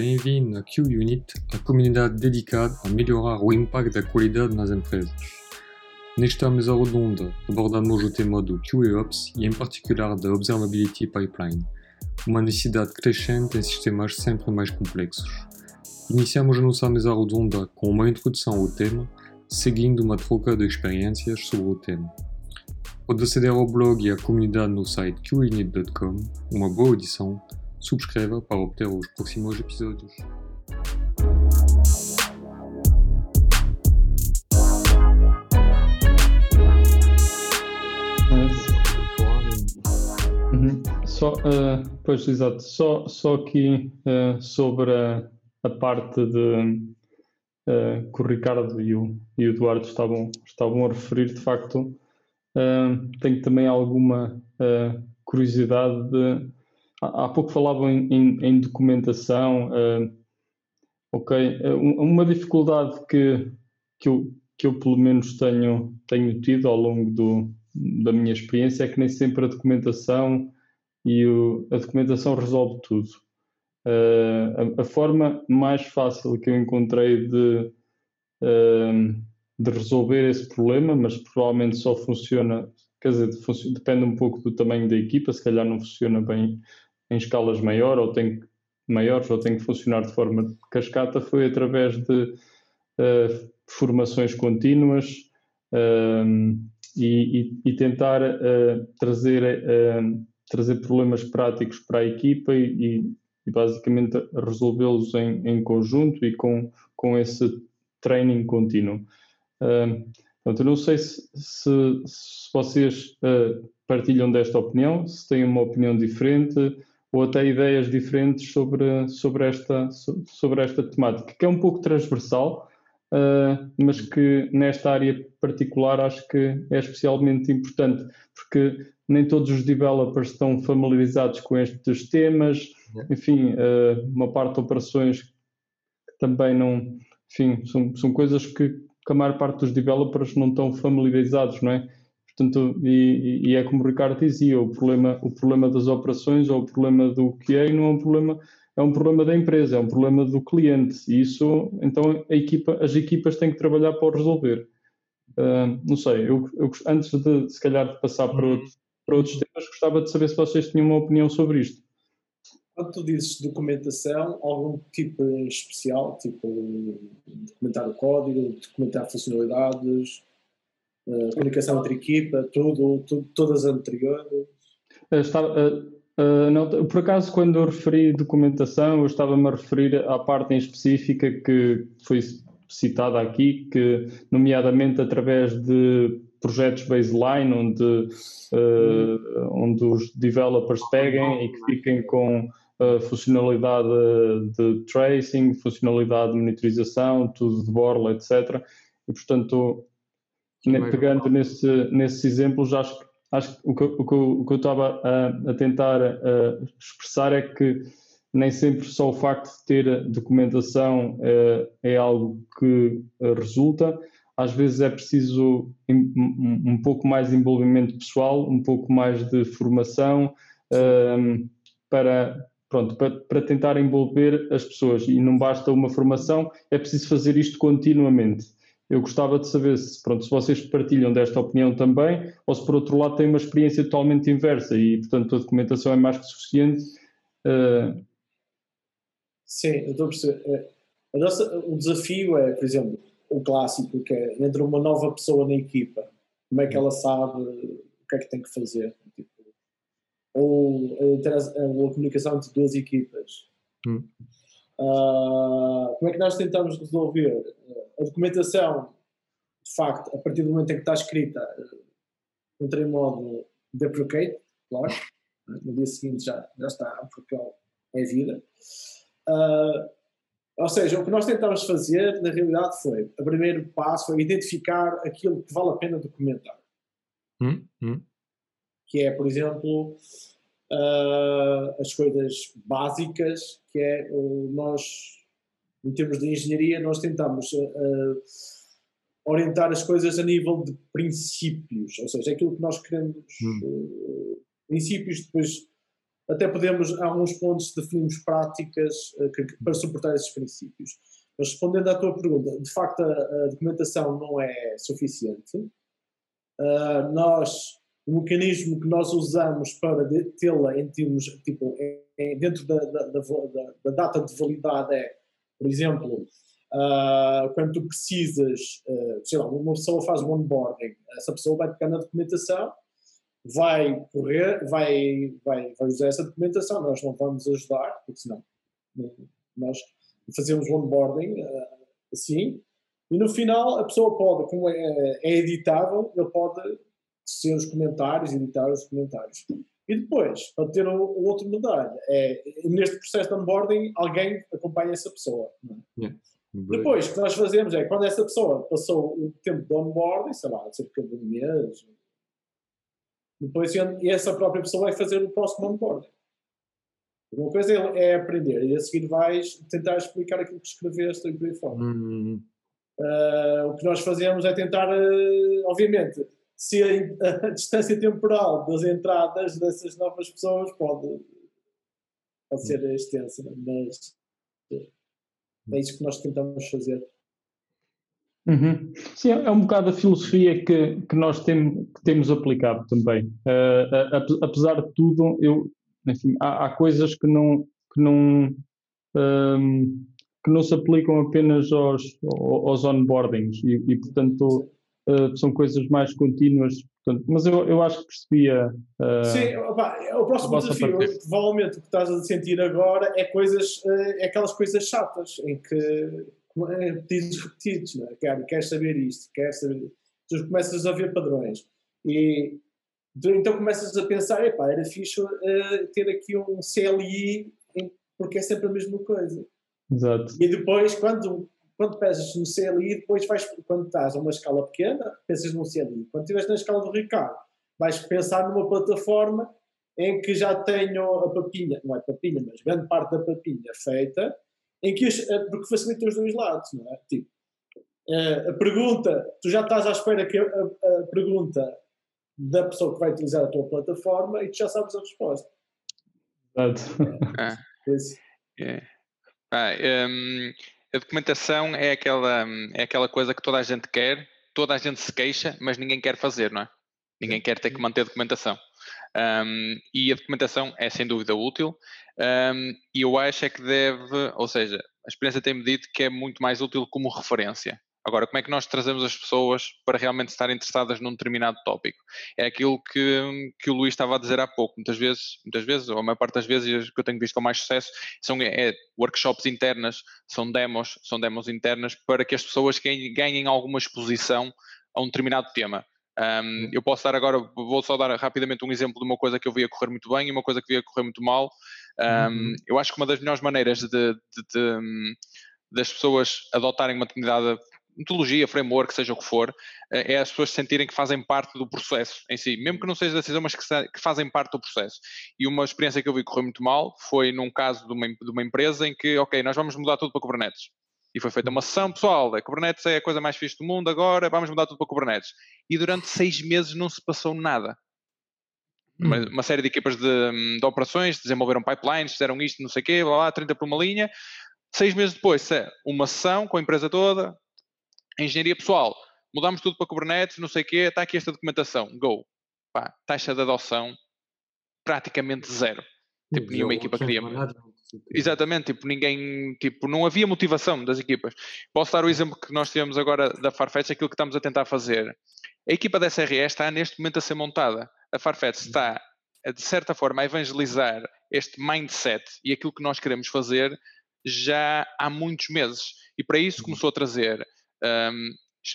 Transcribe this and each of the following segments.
bem-vindo a QUnit, a comunidade dedicada a melhorar o impacto da qualidade nas empresas. Nesta mesa redonda, abordamos o tema do QAOps e, em particular, da Observability Pipeline, uma necessidade crescente em sistemas sempre mais complexos. Iniciamos a nossa mesa redonda com uma introdução ao tema, seguindo uma troca de experiências sobre o tema. Pode aceder ao blog e à comunidade no site qunit.com. Uma boa audição subscreva para obter os próximos episódios. Uhum. Só, uh, pois, exato. Só, só aqui uh, sobre a, a, parte de uh, que o Ricardo e o, e o Eduardo estavam, estavam a referir, de facto, tenho também alguma curiosidade de há pouco falavam em, em, em documentação. Uh, ok, uh, uma dificuldade que, que, eu, que eu pelo menos tenho, tenho tido ao longo do, da minha experiência é que nem sempre a documentação e o, a documentação resolve tudo. Uh, a, a, forma mais fácil que eu encontrei de, de resolver esse problema, mas provavelmente só funciona, quer dizer, depende um pouco do tamanho da equipa, se calhar não funciona bem em escalas maior, ou tem, maiores ou tem que funcionar de forma cascata foi através de uh, formações contínuas uh, e, e, e, tentar uh, trazer, trazer problemas práticos para a equipa e, e basicamente resolvê-los em, em, conjunto e com, com esse training contínuo. Portanto, eu não sei se, se, se vocês partilham desta opinião, se têm uma opinião diferente, ou até ideias diferentes sobre, sobre, esta, sobre esta temática, que é um pouco transversal, uh, mas que nesta área particular acho que é especialmente importante, porque nem todos os developers estão familiarizados com estes temas, enfim, uh, uma parte de operações que também não, enfim, são, são coisas que, que a maior parte dos developers não estão familiarizados, não é? Portanto, e, e, é como o Ricardo dizia, o problema, o problema das operações ou o problema do QA não é um problema, é um problema da empresa, é um problema do cliente. E isso, então, a equipa, as equipas têm que trabalhar para o resolver. Uh, não sei, eu, eu, antes de, se calhar, de passar para, outro, para outros temas, gostava de saber se vocês tinham uma opinião sobre isto. Quando tu dizes documentação, algum tipo especial, tipo documentar o código, documentar funcionalidades, uh, comunicação entre equipa, tudo, tudo, todas as anteriores? Estava, uh, não, por acaso, quando eu referi documentação, eu estava-me a referir à parte em específica que foi citada aqui, que, nomeadamente através de projetos baseline, onde, uh, onde os developers peguem e que fiquem com uh, funcionalidade de tracing, funcionalidade de monitorização, tudo de borla, etc. E, portanto, pegando nesse, nesses exemplos, acho, acho que o que, o que, o que eu estava a, a tentar a expressar é que nem sempre só o facto de ter documentação é, é algo que resulta, às vezes é preciso um, um, pouco mais de envolvimento pessoal, um pouco mais de formação um, para, pronto, para, para, tentar envolver as pessoas. E não basta uma formação, é preciso fazer isto continuamente. Eu gostava de saber se, pronto, se vocês partilham desta opinião também, ou se por outro lado têm uma experiência totalmente inversa e, portanto, a documentação é mais que suficiente. Uh... Sim, eu estou a perceber. É, a nossa, o desafio é, por exemplo, o clássico, que é entre uma nova pessoa na equipa, como é que ela sabe o que é que tem que fazer? Tipo, ou a, a, comunicação entre duas equipas. Hum. Uh, como é que nós tentamos resolver? A documentação, de facto, a partir do momento em que está escrita, entra em modo deprecate, claro, no dia seguinte já, já está, porque é vida. Uh, ou seja, o que nós tentámos fazer, na realidade, foi, o primeiro passo foi identificar aquilo que vale a pena documentar. Hum, hum. Que é, por exemplo, uh, as coisas básicas, que é nós em termos de engenharia, nós tentamos uh, orientar as coisas a nível de princípios, ou seja, aquilo que nós queremos, uh, princípios, depois até podemos, há alguns pontos, definimos práticas uh, que, para suportar esses princípios. Mas respondendo à tua pergunta, de facto a, a documentação não é suficiente. Nós, o mecanismo que nós usamos para tê-la em termos, tipo, dentro da, da, da, da, data de validade é, por exemplo, uh, quando tu precisas, uh, sei lá, uma pessoa faz um onboarding, essa pessoa vai pegar na documentação, vai correr, vai, vai, vai usar essa documentação, nós não vamos ajudar, porque senão nós fazemos o onboarding uh, assim, e no final a pessoa pode, como é, é editável, ele pode ser os comentários, editar os comentários. E depois, para ter o, o outro medalha, é neste processo de onboarding alguém acompanha essa pessoa. É? Yeah. Depois, o que nós fazemos é, quando essa pessoa passou o tempo de onboarding, sei lá, cerca de um mês, depois e essa própria pessoa vai fazer o próximo onboarding. Uma coisa é, aprender e a seguir vais tentar explicar aquilo que escreveste e por aí fora. Uh, o que nós fazemos é tentar, uh, obviamente, se a, a, distância temporal das entradas dessas novas pessoas pode, pode ser extensa, mas é isso que nós tentamos fazer. Uhum. Sim, é um bocado a filosofia que, que nós tem, que temos aplicado também. Uh, apesar de tudo, eu, enfim, há, há, coisas que não, que não, um, que não se aplicam apenas aos, aos onboardings e, e portanto, uh, são coisas mais contínuas. Portanto, mas eu, eu acho que percebia. Uh, Sim, opa, o próximo desafio, provavelmente o que estás a sentir agora é coisas, é aquelas coisas chatas em que pedidos repetidos, não é? Quer, quer saber isto, quer saber. Tu começas a ver padrões e tu, então começas a pensar: epá, era fixe uh, ter aqui um CLI porque é sempre a mesma coisa. Exato. E depois, quando, quando pensas no CLI, depois vais, quando estás a uma escala pequena, pensas no CLI. Quando estiveres na escala do Ricardo, vais pensar numa plataforma em que já tenho a papinha, não é papinha, mas grande parte da papinha feita em que eh, porque facilita os dois lados, não é? Tipo, eh, a pergunta, tu já estás à espera que a, a, pergunta da pessoa que vai utilizar a tua plataforma e tu já sabes a resposta. Ah. É. Ah, um, a documentação é aquela, é aquela coisa que toda a gente quer, toda a gente se queixa, mas ninguém quer fazer, não é? Ninguém quer ter que manter documentação. Um, e a documentação é sem dúvida útil um, e eu acho é que deve, ou seja, a experiência tem-me dito que é muito mais útil como referência. Agora, como é que nós trazemos as pessoas para realmente estarem interessadas num determinado tópico? É aquilo que, que o Luís estava a dizer há pouco. Muitas vezes, muitas vezes, ou a maior parte das vezes que eu tenho visto com mais sucesso, são é, workshops internas, são demos, são demos internas para que as pessoas ganhem, ganhem alguma exposição a um determinado tema. Um, eu posso dar agora, vou só dar rapidamente um exemplo de uma coisa que eu via correr muito bem e uma coisa que via correr muito mal. Um, uhum. Eu acho que uma das melhores maneiras de, de, de, das pessoas adotarem uma determinada metodologia, framework, seja o que for, eh, é as pessoas sentirem que fazem parte do processo em si, mesmo que não seja decisão, mas que, que, fazem parte do processo. E uma experiência que eu vi correr muito mal foi num caso de uma, de uma empresa em que, ok, nós vamos mudar tudo para Kubernetes. E foi feita uma sessão, pessoal, a Kubernetes é a coisa mais fixe do mundo agora, vamos mudar tudo para Kubernetes. E durante seis meses não se passou nada. Uma, hum. uma série de equipas de, de, operações desenvolveram pipelines, fizeram isto, não sei o quê, blá, blá, 30 por uma linha. Seis meses depois, é uma sessão com a empresa toda, engenharia pessoal, mudamos tudo para Kubernetes, não sei o quê, está aqui esta documentação, go. Pá, taxa de adoção praticamente zero. Tipo, nenhuma equipa queria. Exatamente, tipo, ninguém, tipo, não havia motivação das equipas. Posso dar o exemplo que nós tivemos agora da Farfetch, aquilo que estamos a tentar fazer. A equipa da SRE está neste momento a ser montada. A Farfetch está, de certa forma, a evangelizar este mindset e aquilo que nós queremos fazer já há muitos meses. E para isso começou a trazer um,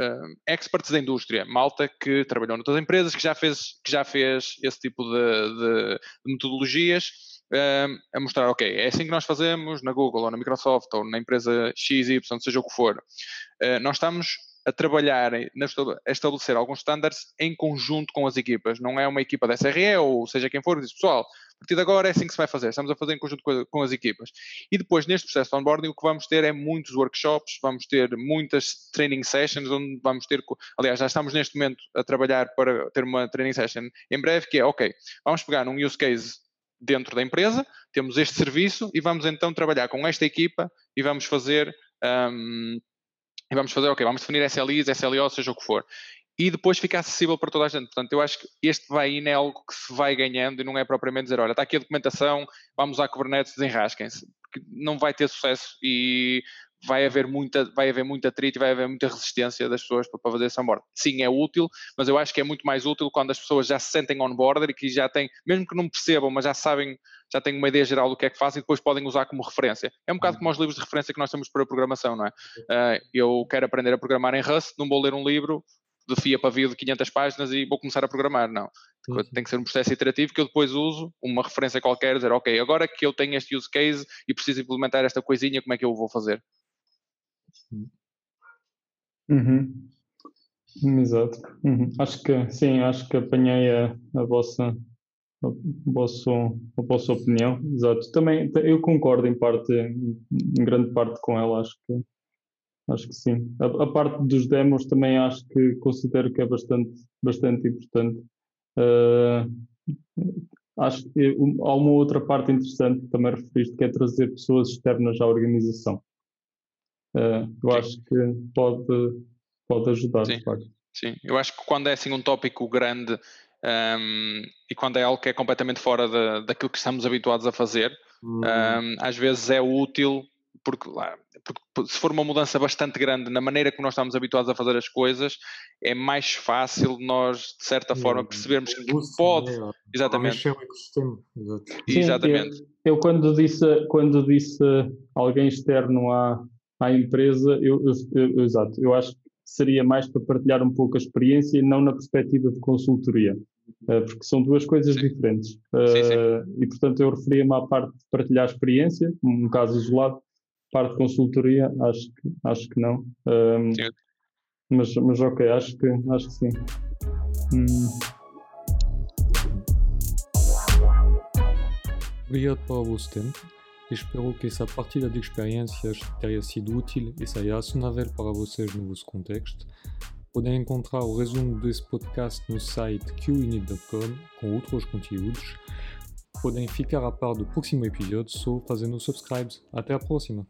um, experts da indústria, malta que trabalhou noutras empresas, que já fez, que já fez esse tipo de, de, de metodologias um, a mostrar, ok, é assim que nós fazemos na Google ou na Microsoft ou na empresa XY, seja o que for. Uh, nós estamos a trabalhar, a estabelecer alguns standards em conjunto com as equipas. Não é uma equipa da SRE ou seja quem for, diz pessoal, a partir de agora é assim que se vai fazer. Estamos a fazer em conjunto com as equipas. E depois, neste processo de onboarding, o que vamos ter é muitos workshops, vamos ter muitas training sessions, onde vamos ter, aliás, já estamos neste momento a trabalhar para ter uma training session em breve, que é, ok, vamos pegar num use case dentro da empresa, temos este serviço e vamos então trabalhar com esta equipa e vamos fazer um, e vamos fazer, ok, vamos definir SLIs, SLO, seja o que for. E depois fica acessível para toda a gente. Portanto, eu acho que este vai é algo que se vai ganhando e não é propriamente dizer, olha, está aqui a documentação, vamos à Kubernetes, desenrasquem-se. Porque não vai ter sucesso e vai haver muita, vai haver muita atrito e vai haver muita resistência das pessoas para, fazer essa onboard. Sim, é útil, mas eu acho que é muito mais útil quando as pessoas já se sentem on-board e que já têm, mesmo que não percebam, mas já sabem, já têm uma ideia geral do que é que fazem e depois podem usar como referência. É um bocado como os livros de referência que nós temos para a programação, não é? Uh, eu quero aprender a programar em Rust, não vou ler um livro de FIA para via de 500 páginas e vou começar a programar, não. Uhum. Tem que ser um processo iterativo que eu depois uso uma referência qualquer, dizer, ok, agora que eu tenho este use case e preciso implementar esta coisinha, como é que eu vou fazer? Uhum. Exato. Uhum. Acho que sim, acho que apanhei a, a vossa a, vosso, a vossa opinião. Exato. Também eu concordo em parte, em grande parte com ela, acho que acho que sim. A, a parte dos demos também acho que considero que é bastante, bastante importante. Uh, acho que há uma outra parte interessante que também referiste, que é trazer pessoas externas à organização. Uh, eu Sim. acho que pode, pode ajudar, Sim. de facto. Sim, eu acho que quando é assim um tópico grande um, e quando é algo que é completamente fora de, daquilo que estamos habituados a fazer, hum. um, às vezes é útil, porque, porque, se for uma mudança bastante grande na maneira como nós estamos habituados a fazer as coisas, é mais fácil nós, de certa forma, percebermos que pode. É, exatamente. Exatamente. eu, eu, quando disse, quando disse alguém externo à, à empresa, eu, eu, eu, exato, eu acho que seria mais para partilhar um pouco a experiência e não na perspectiva de consultoria, uh, porque são duas coisas sim. diferentes. Uh, sim, sim. Eh, e, portanto, eu referia-me à parte de partilhar a experiência, um caso isolado, parte de consultoria, acho que, acho que não. Um, ehm, mas, mas ok, acho que, acho que sim. Hum. Obrigado pelo vosso tempo. Espero que essa partilha de experiências tenha sido útil e seja acionável para vocês no vosso contexto. Podem encontrar o resumo desse podcast no site qinit.com com outros conteúdos. Podem ficar a par do próximo episódio só fazendo subscribe. Até a próxima!